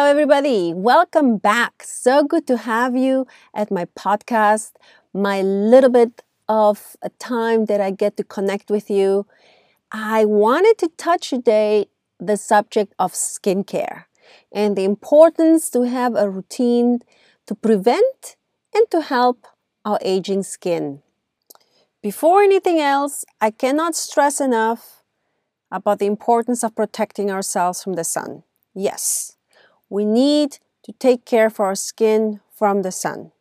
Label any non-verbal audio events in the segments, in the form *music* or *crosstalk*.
Hello, everybody. Welcome back. So good to have you at my podcast, my little bit of a time that I get to connect with you. I wanted to touch today the subject of skincare and the importance to have a routine to prevent and to help our aging skin. Before anything else, I cannot stress enough about the importance of protecting ourselves from the sun. Yes, we need to take care for our skin from the sun.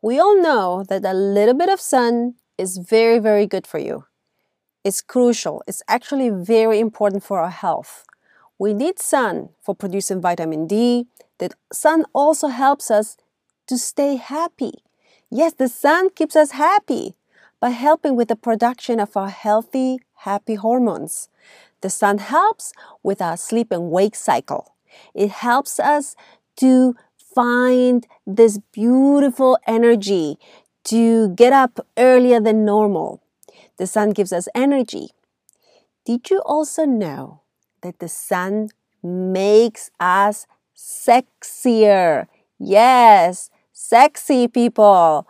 We all know that a little bit of sun is very, very good for you. It's crucial. It's actually very important for our health. We need sun for producing vitamin D. That sun also helps us to stay happy. Yes, the sun keeps us happy by helping with the production of our healthy, happy hormones. The sun helps with our sleep and wake cycle. It helps us to find this beautiful energy to get up earlier than normal. The sun gives us energy. Did you also know that the sun makes us sexier? Yes, sexy people.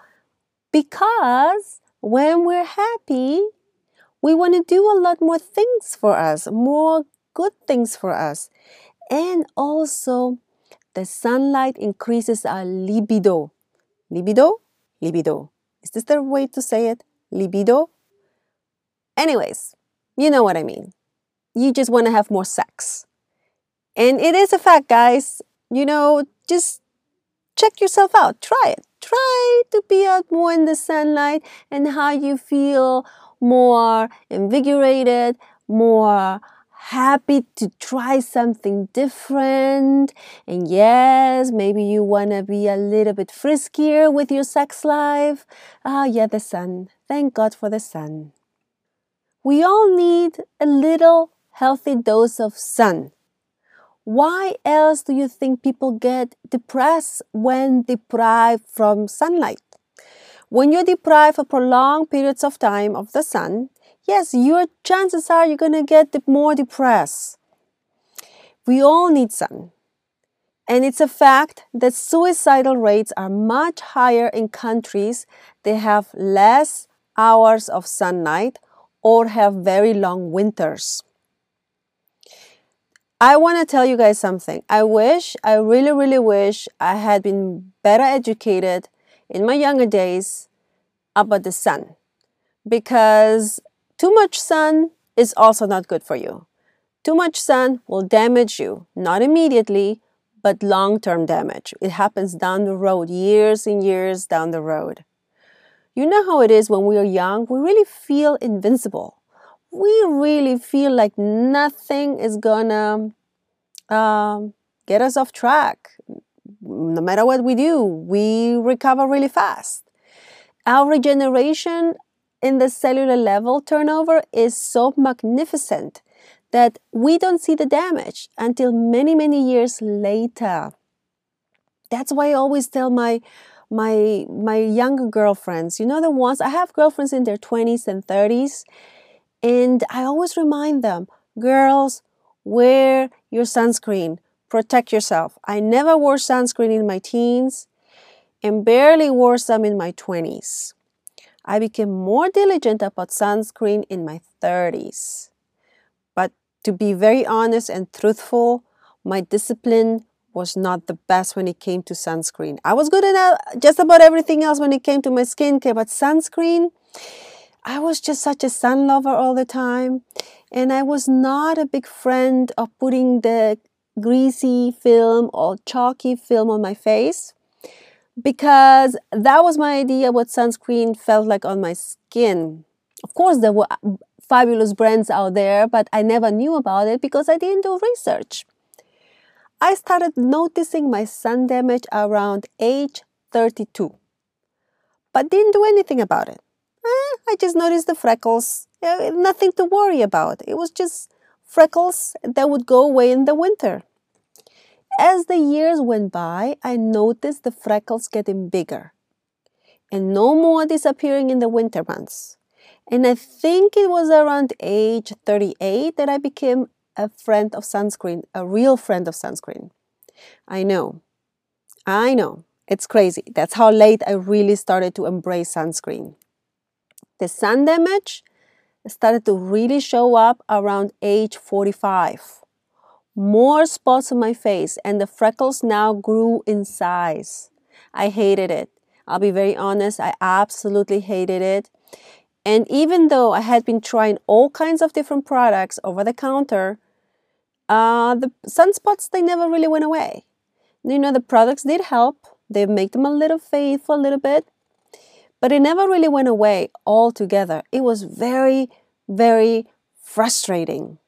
Because when we're happy, we want to do a lot more things for us, more good things for us. And also, the sunlight increases our libido. Libido? Libido. Is this the way to say it? Libido? Anyways, you know what I mean. You just want to have more sex. And it is a fact, guys. You know, just check yourself out. Try it. Try to be out more in the sunlight and how you feel more invigorated, more happy to try something different. And yes, maybe you want to be a little bit friskier with your sex life. Ah, yeah, the sun. Thank God for the sun. We all need a little healthy dose of sun. Why else do you think people get depressed when deprived from sunlight? When you're deprived for prolonged periods of time of the sun, yes, your chances are you're going to get more depressed. We all need sun. And it's a fact that suicidal rates are much higher in countries that have less hours of sunlight or have very long winters. I want to tell you guys something. I wish, I really, really wish I had been better educated in my younger days about the sun because too much sun is also not good for you. Too much sun will damage you, not immediately, but long term damage. It happens down the road, years and years down the road. You know how it is when we are young, we really feel invincible. We really feel like nothing is gonna um, get us off track. No matter what we do, we recover really fast. Our regeneration in the cellular level turnover is so magnificent that we don't see the damage until many, many years later. That's why I always tell my my my younger girlfriends, you know the ones I have girlfriends in their 20s and 30s, and I always remind them, girls, wear your sunscreen. Protect yourself. I never wore sunscreen in my teens and barely wore some in my 20s. I became more diligent about sunscreen in my 30s. But to be very honest and truthful, my discipline was not the best when it came to sunscreen. I was good at just about everything else when it came to my skincare, but sunscreen, I was just such a sun lover all the time. And I was not a big friend of putting the greasy film or chalky film on my face because that was my idea what sunscreen felt like on my skin. Of course, there were fabulous brands out there, but I never knew about it because I didn't do research. I started noticing my sun damage around age 32, but didn't do anything about it. Eh, I just noticed the freckles, eh, nothing to worry about. It was just freckles that would go away in the winter. As the years went by, I noticed the freckles getting bigger and no more disappearing in the winter months. And I think it was around age 38 that I became a friend of sunscreen, a real friend of sunscreen. I know. I know. It's crazy. That's how late I really started to embrace sunscreen. The sun damage started to really show up around age 45. More spots on my face, and the freckles now grew in size. I hated it. I'll be very honest, I absolutely hated it. And even though I had been trying all kinds of different products over the counter, uh, the sunspots they never really went away. You know, the products did help. They make them a little fade for a little bit, but it never really went away altogether. It was very, very frustrating.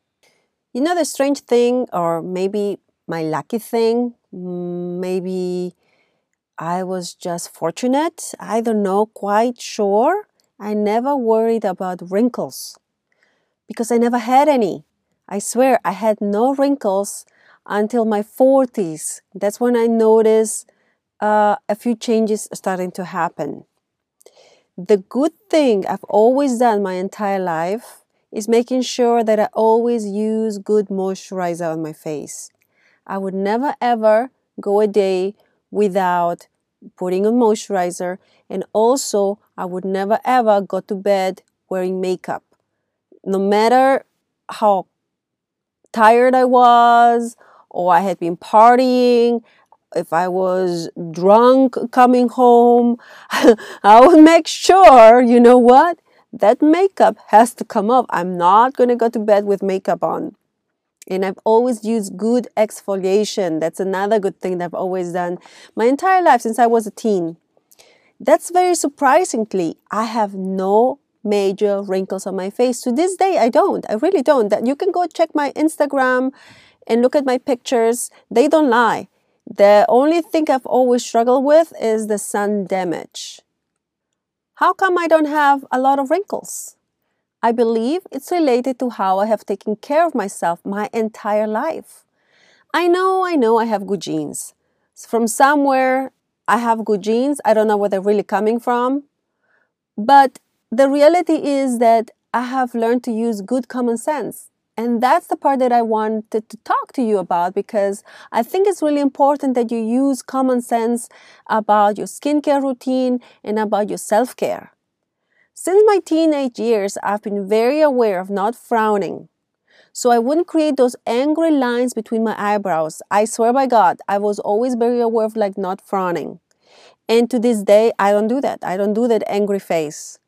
You know, the strange thing, or maybe my lucky thing, maybe I was just fortunate. I don't know, quite sure. I never worried about wrinkles because I never had any. I swear I had no wrinkles until my 40s. That's when I noticed uh, a few changes starting to happen. The good thing I've always done my entire life is making sure that I always use good moisturizer on my face. I would never ever go a day without putting on moisturizer and also I would never ever go to bed wearing makeup. No matter how tired I was or I had been partying, if I was drunk coming home, *laughs* I would make sure, you know what? That makeup has to come off. I'm not going to go to bed with makeup on. And I've always used good exfoliation. That's another good thing that I've always done my entire life since I was a teen. That's very surprisingly, I have no major wrinkles on my face. To this day, I don't. I really don't. That you can go check my Instagram and look at my pictures. They don't lie. The only thing I've always struggled with is the sun damage. How come I don't have a lot of wrinkles? I believe it's related to how I have taken care of myself my entire life. I know, I know I have good genes. From somewhere, I have good genes. I don't know where they're really coming from. But the reality is that I have learned to use good common sense. And that's the part that I wanted to talk to you about because I think it's really important that you use common sense about your skincare routine and about your self care. Since my teenage years, I've been very aware of not frowning. So I wouldn't create those angry lines between my eyebrows. I swear by God, I was always very aware of like not frowning. And to this day, I don't do that. I don't do that angry face.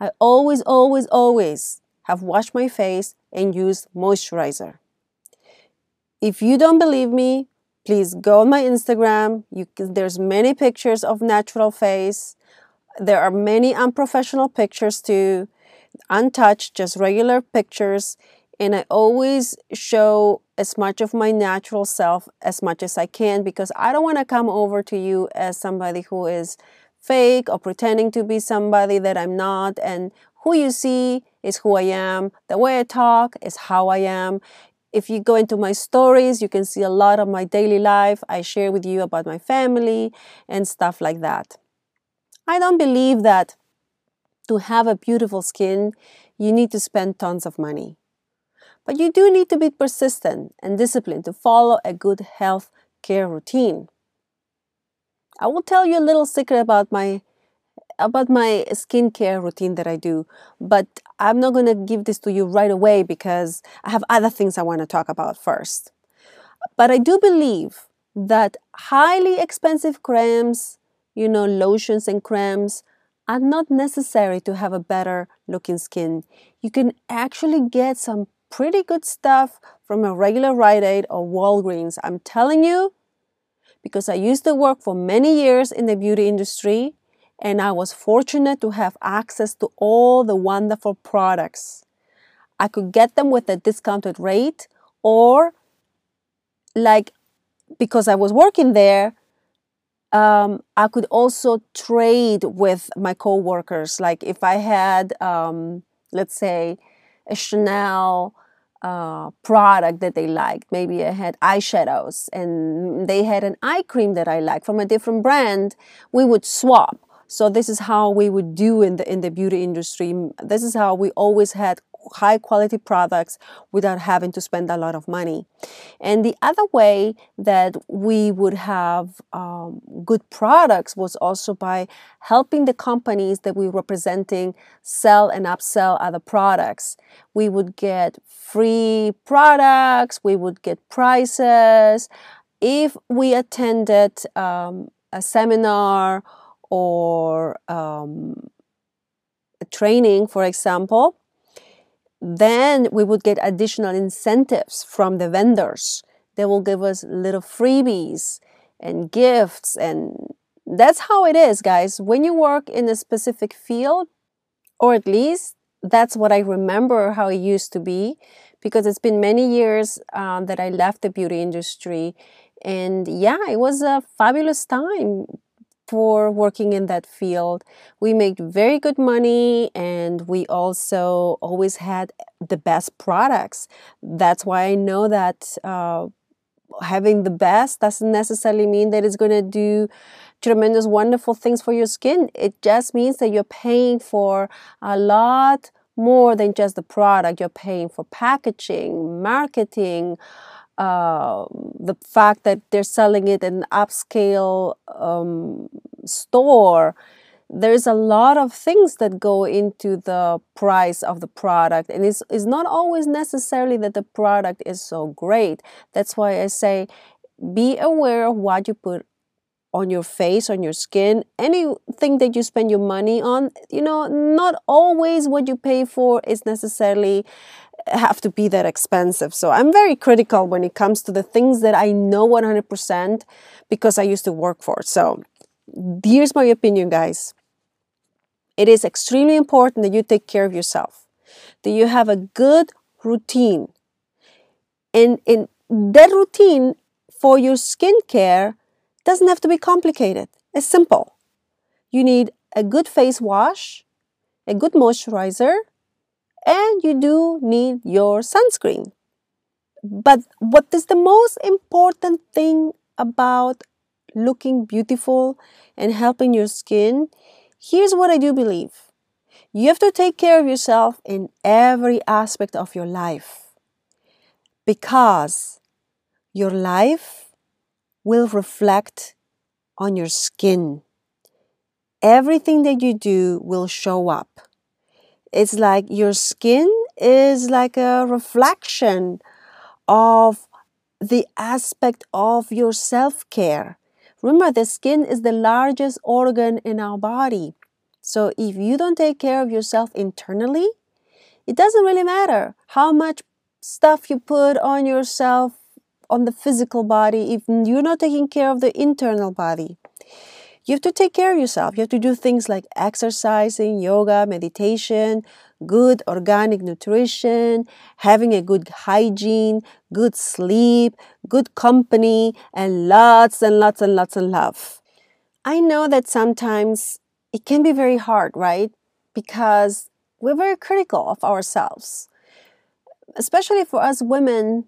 I always, always, always have washed my face and used moisturizer. If you don't believe me, please go on my Instagram. You there's many pictures of natural face. There are many unprofessional pictures too, untouched, just regular pictures. And I always show as much of my natural self as much as I can because I don't want to come over to you as somebody who is fake or pretending to be somebody that I'm not. And who you see is who I am. The way I talk is how I am. If you go into my stories, you can see a lot of my daily life. I share with you about my family and stuff like that. I don't believe that to have a beautiful skin, you need to spend tons of money. But you do need to be persistent and disciplined to follow a good health care routine. I will tell you a little secret about my about my skincare routine that I do, but I'm not going to give this to you right away because I have other things I want to talk about first. But I do believe that highly expensive creams you know, lotions and creams are not necessary to have a better looking skin. You can actually get some pretty good stuff from a regular Rite Aid or Walgreens. I'm telling you, because I used to work for many years in the beauty industry and I was fortunate to have access to all the wonderful products. I could get them with a discounted rate or like because I was working there, um, I could also trade with my coworkers. Like if I had, um, let's say, a Chanel uh, product that they liked, maybe I had eyeshadows and they had an eye cream that I liked from a different brand, we would swap. So this is how we would do in the in the beauty industry. This is how we always had high quality products without having to spend a lot of money. And the other way that we would have um, good products was also by helping the companies that we were representing sell and upsell other products. We would get free products, we would get prices. If we attended um, a seminar or um, training, for example, then we would get additional incentives from the vendors. They will give us little freebies and gifts. And that's how it is, guys. When you work in a specific field, or at least that's what I remember how it used to be, because it's been many years um, that I left the beauty industry. And yeah, it was a fabulous time for working in that field. We made very good money and we also always had the best products. That's why I know that uh, having the best doesn't necessarily mean that it's going to do tremendous, wonderful things for your skin. It just means that you're paying for a lot more than just the product. You're paying for packaging, marketing, uh, the fact that they're selling it in upscale um, store there's a lot of things that go into the price of the product. And it's, it's not always necessarily that the product is so great. That's why i say be aware of what you put on your face on your skin anything that you spend your money on. You know not always what you pay for is necessarily have to be that expensive. So I'm very critical when it comes to the things that I know 100% because I used to work for. So here's my opinion, guys. It is extremely important that you take care of yourself, that you have a good routine. And, and that routine for your skincare doesn't have to be complicated. It's simple. You need a good face wash, a good moisturizer, and you do need your sunscreen. But what is the most important thing about looking beautiful and helping your skin? Here's what I do believe you have to take care of yourself in every aspect of your life because your life will reflect on your skin. Everything that you do will show up. It's like your skin is like a reflection of the aspect of your self care. Remember, the skin is the largest organ in our body. So if you don't take care of yourself internally, it doesn't really matter how much stuff you put on yourself on the physical body if you're not taking care of the internal body. You have to take care of yourself. You have to do things like exercising, yoga, meditation, good organic nutrition, having a good hygiene, good sleep, good company, and lots and lots and lots of love. I know that sometimes it can be very hard, right? Because we're very critical of ourselves, especially for us women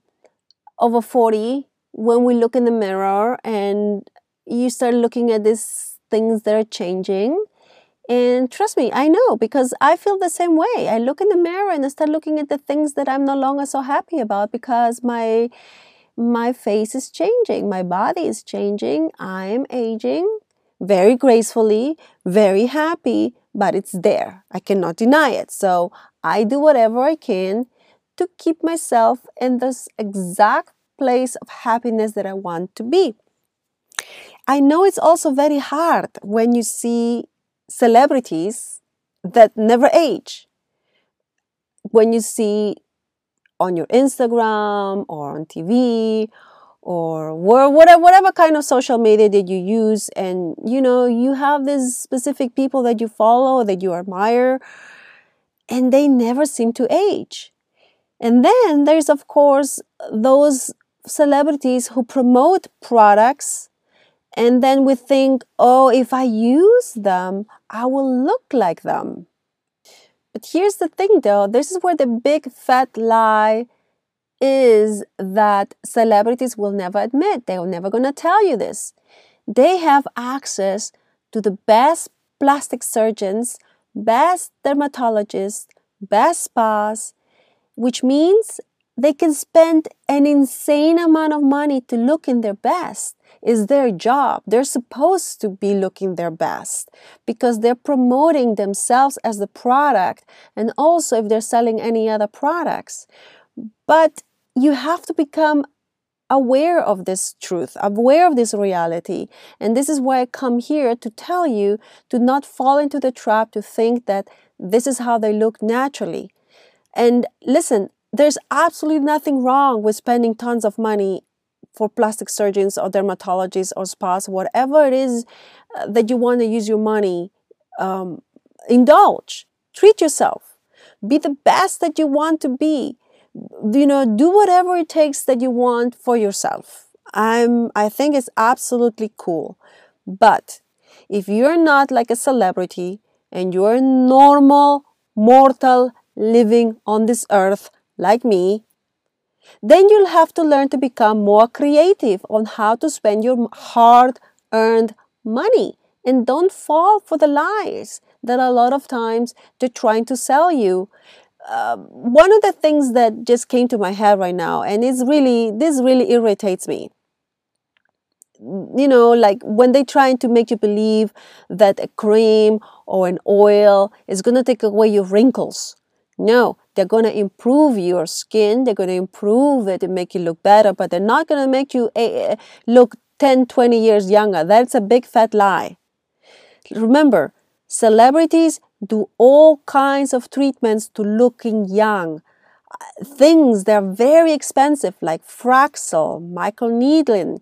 over 40 when we look in the mirror and you start looking at these things that are changing. And trust me, I know because I feel the same way. I look in the mirror and I start looking at the things that I'm no longer so happy about because my my face is changing, my body is changing, I'm aging very gracefully, very happy, but it's there. I cannot deny it. So I do whatever I can to keep myself in this exact place of happiness that I want to be. I know it's also very hard when you see celebrities that never age. When you see on your Instagram or on TV or whatever, whatever kind of social media that you use, and you know, you have these specific people that you follow, that you admire, and they never seem to age. And then there's, of course, those celebrities who promote products and then we think, oh, if I use them, I will look like them. But here's the thing though this is where the big fat lie is that celebrities will never admit. They're never going to tell you this. They have access to the best plastic surgeons, best dermatologists, best spas, which means they can spend an insane amount of money to look in their best. Is their job. They're supposed to be looking their best because they're promoting themselves as the product and also if they're selling any other products. But you have to become aware of this truth, aware of this reality. And this is why I come here to tell you to not fall into the trap to think that this is how they look naturally. And listen, there's absolutely nothing wrong with spending tons of money for plastic surgeons or dermatologists or spas, whatever it is uh, that you want to use your money. Um, indulge, treat yourself, be the best that you want to be you know do whatever it takes that you want for yourself i'm i think it's absolutely cool but if you're not like a celebrity and you're a normal mortal living on this earth like me then you'll have to learn to become more creative on how to spend your hard earned money and don't fall for the lies that a lot of times they're trying to sell you um, one of the things that just came to my head right now, and it's really, this really irritates me. You know, like when they're trying to make you believe that a cream or an oil is going to take away your wrinkles. No, they're going to improve your skin, they're going to improve it and make you look better, but they're not going to make you uh, look 10, 20 years younger. That's a big fat lie. Remember, celebrities do all kinds of treatments to looking young. Things that are very expensive, like Fraxel, microneedling,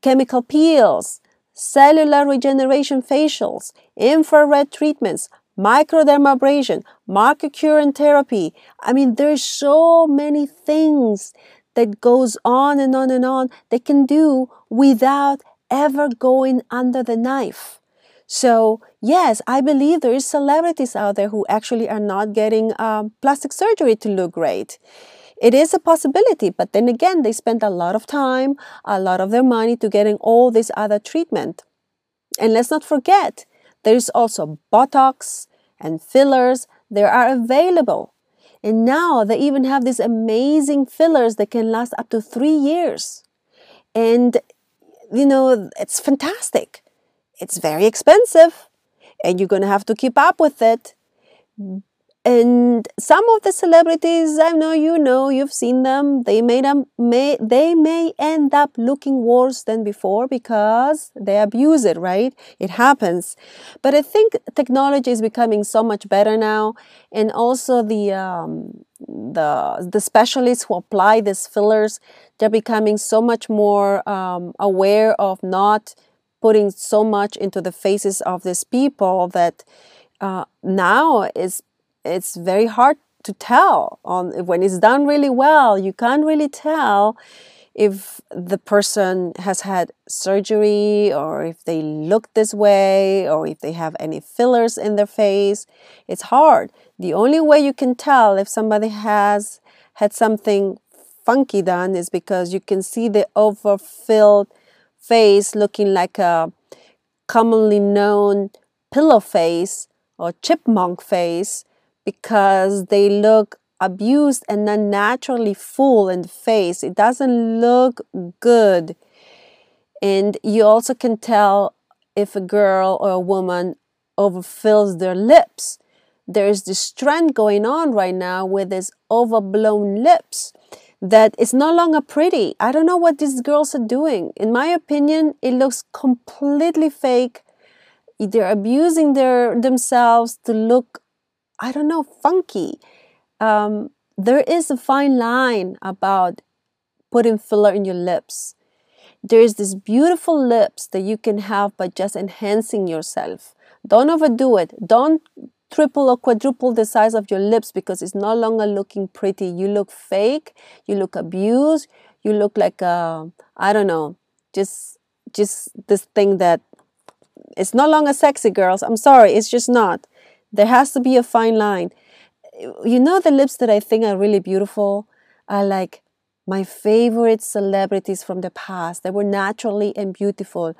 chemical peels, cellular regeneration facials, infrared treatments, microdermabrasion, microcurrent therapy. I mean, there's so many things that goes on and on and on they can do without ever going under the knife. So, yes, I believe there is celebrities out there who actually are not getting um, plastic surgery to look great. It is a possibility, but then again, they spend a lot of time, a lot of their money to getting all this other treatment. And let's not forget, there is also Botox and fillers. there are available. And now they even have these amazing fillers that can last up to three years. And, you know, it's fantastic it's very expensive and you're going to have to keep up with it. And some of the celebrities, I know you know, you've seen them. They may, may they may end up looking worse than before because they abuse it, right? It happens. But I think technology is becoming so much better now, and also the um, the the specialists who apply these fillers, they're becoming so much more um, aware of not putting so much into the faces of these people that uh, now is it's very hard to tell on when it's done really well you can't really tell if the person has had surgery or if they look this way or if they have any fillers in their face. It's hard. The only way you can tell if somebody has had something funky done is because you can see the overfilled face looking like a commonly known pillow face or chipmunk face because they look abused and unnaturally full in the face. It doesn't look good. And you also can tell if a girl or a woman overfills their lips. There's this trend going on right now with these overblown lips that is no longer pretty. I don't know what these girls are doing. In my opinion, it looks completely fake. They're abusing their themselves to look, I don't know, funky. Um, there is a fine line about putting filler in your lips. There is this beautiful lips that you can have by just enhancing yourself. Don't overdo it. Don't triple or quadruple the size of your lips because it's no longer looking pretty. You look fake, you look abused, you look like a, I don't know, just just this thing that it's no longer sexy, girls. I'm sorry, it's just not. There has to be a fine line. You know the lips that I think are really beautiful are like my favorite celebrities from the past. They were naturally and beautiful.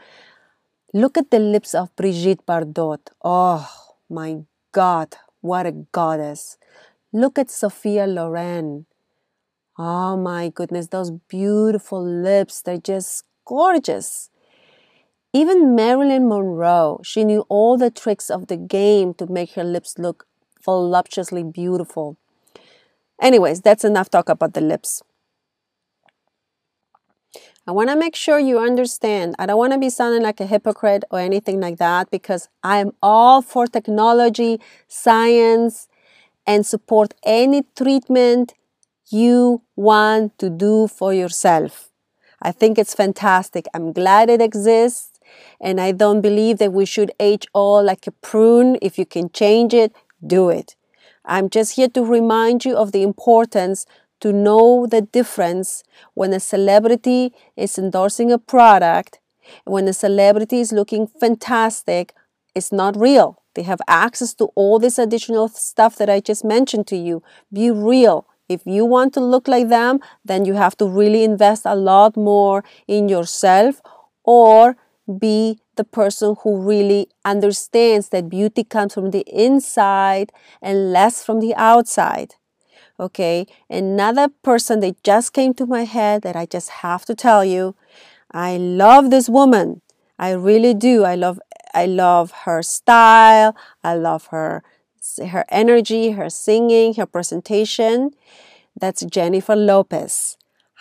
Look at the lips of Brigitte Bardot. Oh my God, what a goddess. Look at Sophia Loren. Oh my goodness, those beautiful lips, they're just gorgeous. Even Marilyn Monroe, she knew all the tricks of the game to make her lips look voluptuously beautiful. Anyways, that's enough talk about the lips. I want to make sure you understand. I don't want to be sounding like a hypocrite or anything like that because I am all for technology, science, and support any treatment you want to do for yourself. I think it's fantastic. I'm glad it exists. And I don't believe that we should age all like a prune. If you can change it, do it. I'm just here to remind you of the importance to know the difference when a celebrity is endorsing a product, when a celebrity is looking fantastic, it's not real. They have access to all this additional stuff that I just mentioned to you. Be real. If you want to look like them, then you have to really invest a lot more in yourself or be the person who really understands that beauty comes from the inside and less from the outside. Okay, another person that just came to my head that I just have to tell you. I love this woman. I really do. I love I love her style. I love her her energy, her singing, her presentation. That's Jennifer Lopez.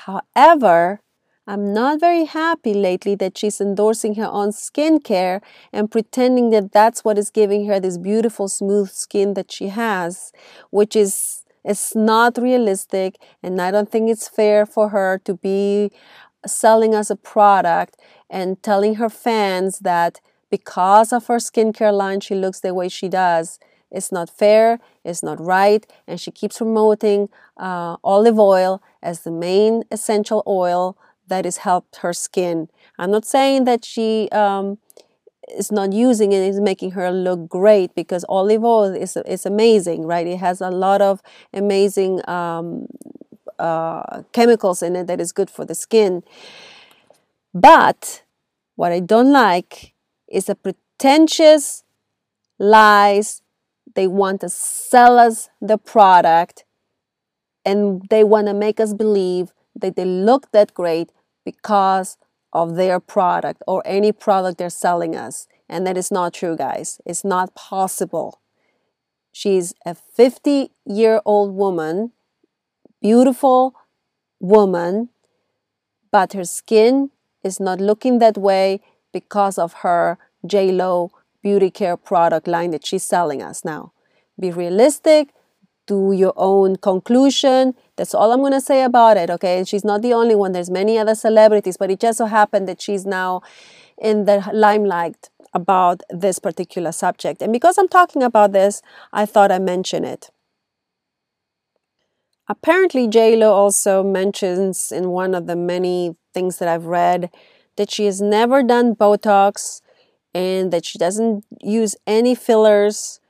However, I'm not very happy lately that she's endorsing her own skincare and pretending that that's what is giving her this beautiful smooth skin that she has, which is it's not realistic, and I don't think it's fair for her to be selling us a product and telling her fans that because of her skincare line, she looks the way she does. It's not fair, it's not right, and she keeps promoting uh, olive oil as the main essential oil that has helped her skin. I'm not saying that she um, is not using it is making her look great because olive oil is, is amazing, right? It has a lot of amazing um, uh, chemicals in it that is good for the skin. But what I don't like is the pretentious lies. They want to sell us the product and they want to make us believe that they look that great because of their product or any product they're selling us. And that is not true, guys. It's not possible. She's a 50 year old woman, beautiful woman, but her skin is not looking that way because of her Lo beauty care product line that she's selling us now. Be realistic, do your own conclusion. That's all I'm going to say about it, okay? And she's not the only one. There's many other celebrities, but it just so happened that she's now in the limelight about this particular subject. And because I'm talking about this, I thought I mention it. Apparently, JLo also mentions in one of the many things that I've read that she has never done Botox and that she doesn't use any fillers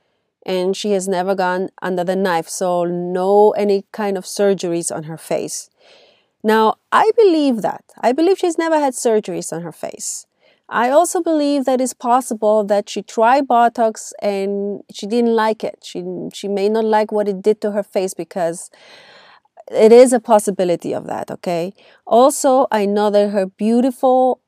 and she has never gone under the knife, so no any kind of surgeries on her face. Now, I believe that. I believe she's never had surgeries on her face. I also believe that it's possible that she tried Botox and she didn't like it. She, she may not like what it did to her face because it is a possibility of that, okay? Also, I know that her beautiful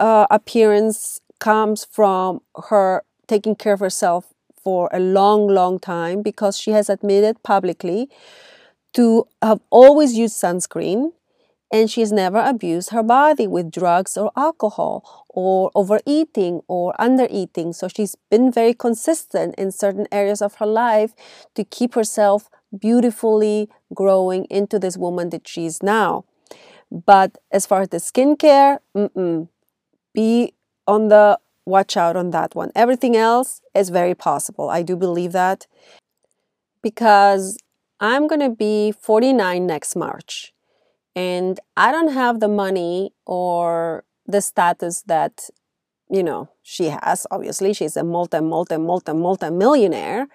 uh, appearance comes from her taking care of herself for a long, long time because she has admitted publicly to have always used sunscreen and she's never abused her body with drugs or alcohol or overeating or undereating. So she's been very consistent in certain areas of her life to keep herself beautifully growing into this woman that she is now. But as far as the skincare, be on the watch out on that one. Everything else is very possible. I do believe that because I'm going to be 49 next March and I don't have the money or the status that you know she has obviously she's a multi multi multi multi millionaire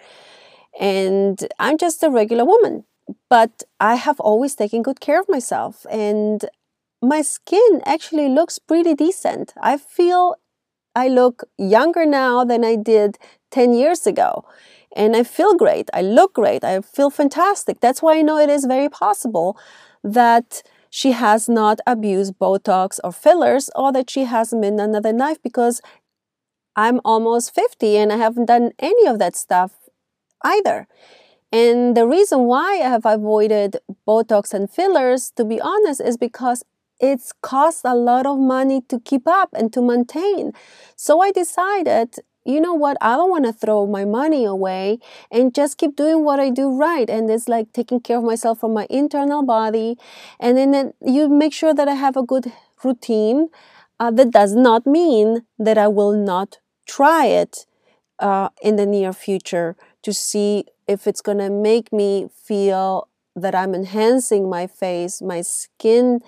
and I'm just a regular woman but I have always taken good care of myself and my skin actually looks pretty decent. I feel I look younger now than I did 10 years ago. and I feel great. I look great. I feel fantastic. That's why I know it is very possible that she has not abused Botox or fillers or that she hasn't been another knife because I'm almost 50 and I haven't done any of that stuff either. And the reason why I have avoided Botox and fillers, to be honest, is because it's cost a lot of money to keep up and to maintain. So I decided, you know what, I don't want to throw my money away and just keep doing what I do right. And it's like taking care of myself from my internal body. And then, you make sure that I have a good routine. Uh, that does not mean that I will not try it uh, in the near future to see if it's going to make me feel that I'm enhancing my face, my skin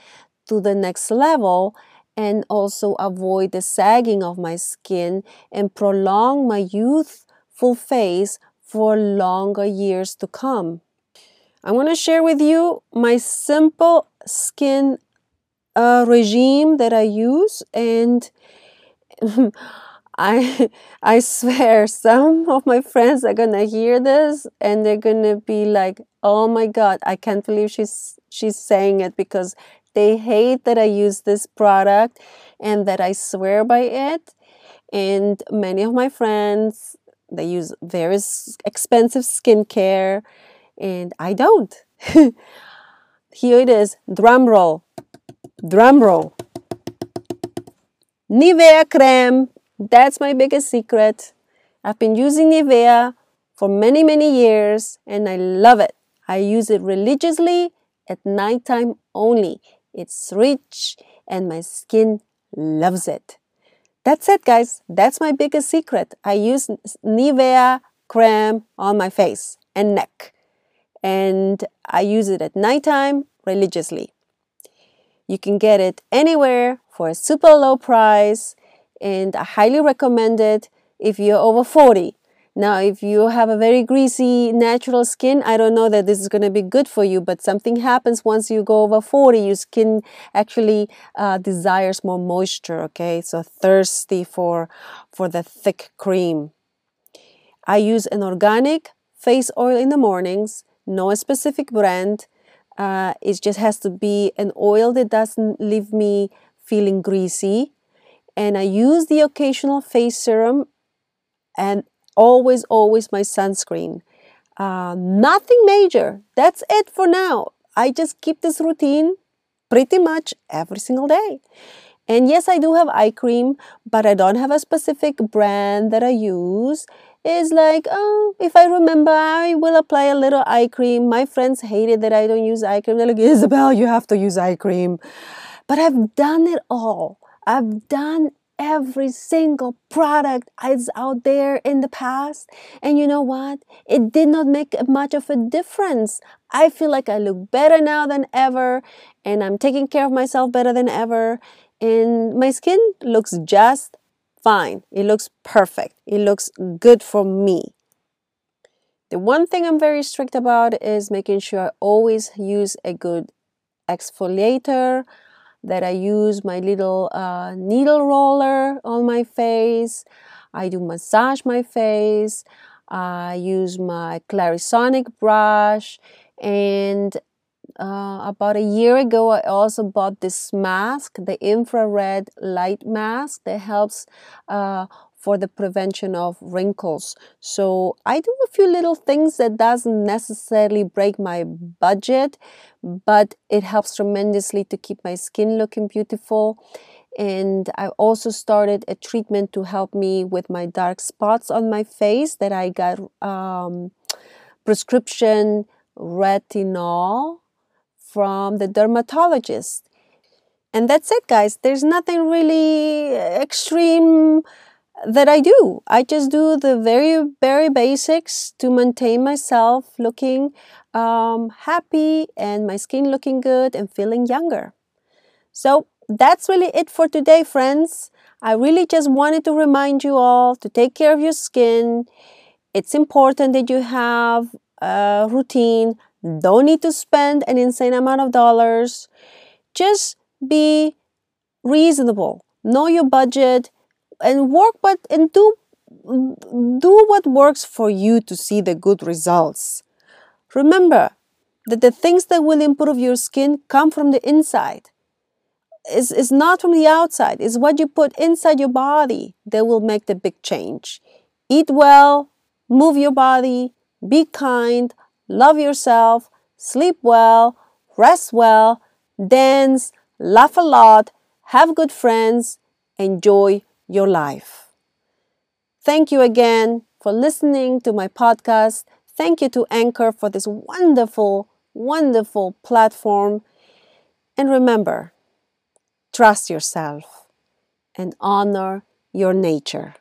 to the next level, and also avoid the sagging of my skin and prolong my youthful face for longer years to come. I want to share with you my simple skin uh, regime that I use and *laughs* I I swear *laughs* some of my friends are gonna hear this and they're gonna be like, oh my god, I can't believe she's she's saying it because they hate that I use this product and that I swear by it. And many of my friends they use very expensive skincare and I don't. *laughs* Here it is, drum roll. Drum roll. Nivea creme that's my biggest secret. I've been using Nivea for many, many years and I love it. I use it religiously at nighttime only. It's rich and my skin loves it. That's it, guys. That's my biggest secret. I use Nivea cream on my face and neck. And I use it at nighttime religiously. You can get it anywhere for a super low price and I highly recommend it if you're over 40. Now, if you have a very greasy natural skin, I don't know that this is going to be good for you, but something happens once you go over 40. Your skin actually uh, desires more moisture, okay? So thirsty for, for the thick cream. I use an organic face oil in the mornings, no specific brand. Uh, it just has to be an oil that doesn't leave me feeling greasy and I use the occasional face serum and always, always my sunscreen. Uh, nothing major. That's it for now. I just keep this routine pretty much every single day. And yes, I do have eye cream, but I don't have a specific brand that I use. It's like, oh, if I remember, I will apply a little eye cream. My friends hated that I don't use eye cream. They're like, Isabel, you have to use eye cream. But I've done it all. I've done every single product is out there in the past. And you know what? It did not make much of a difference. I feel like I look better now than ever, and I'm taking care of myself better than ever. And my skin looks just fine. It looks perfect. It looks good for me. The one thing I'm very strict about is making sure I always use a good exfoliator that I use my little uh, needle roller on my face. I do massage my face. I use my Clarisonic brush. And uh, about a year ago, I also bought this mask, the infrared light mask that helps uh, for the prevention of wrinkles. So I do a few little things that doesn't necessarily break my budget, but it helps tremendously to keep my skin looking beautiful. And I also started a treatment to help me with my dark spots on my face that I got um, prescription retinol from the dermatologist. And that's it, guys. There's nothing really extreme that I do. I just do the very, very basics to maintain myself looking um, happy and my skin looking good and feeling younger. So that's really it for today, friends. I really just wanted to remind you all to take care of your skin. It's important that you have a routine. Don't need to spend an insane amount of dollars. Just be reasonable. Know your budget and work but and do do what works for you to see the good results. Remember that the things that will improve your skin come from the inside. It's, it's not from the outside, it's what you put inside your body that will make the big change. Eat well, move your body, be kind, love yourself, sleep well, rest well, dance, laugh a lot, have good friends, enjoy your life. Thank you again for listening to my podcast. Thank you to Anchor for this wonderful, wonderful platform. And remember, trust yourself and honor your nature.